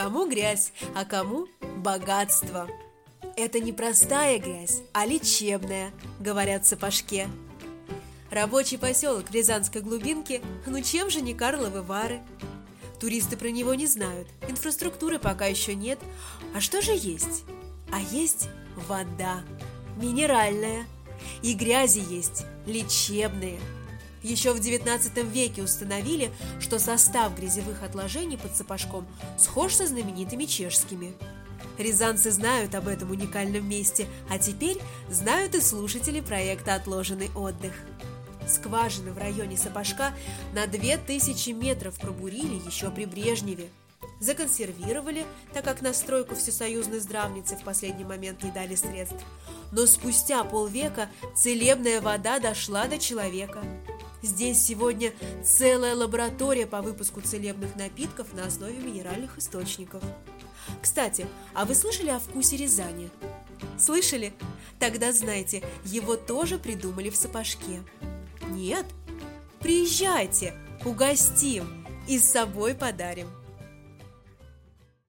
Кому грязь, а кому богатство. Это не простая грязь, а лечебная, говорят Сапожке. Рабочий поселок в Рязанской глубинке, ну чем же не Карловы Вары? Туристы про него не знают, инфраструктуры пока еще нет. А что же есть? А есть вода, минеральная. И грязи есть, лечебные. Еще в XIX веке установили, что состав грязевых отложений под сапожком схож со знаменитыми чешскими. Рязанцы знают об этом уникальном месте, а теперь знают и слушатели проекта «Отложенный отдых». Скважины в районе Сапожка на 2000 метров пробурили еще при Брежневе. Законсервировали, так как на стройку всесоюзной здравницы в последний момент не дали средств. Но спустя полвека целебная вода дошла до человека. Здесь сегодня целая лаборатория по выпуску целебных напитков на основе минеральных источников. Кстати, а вы слышали о вкусе Рязани? Слышали? Тогда знайте, его тоже придумали в Сапожке. Нет? Приезжайте, угостим и с собой подарим.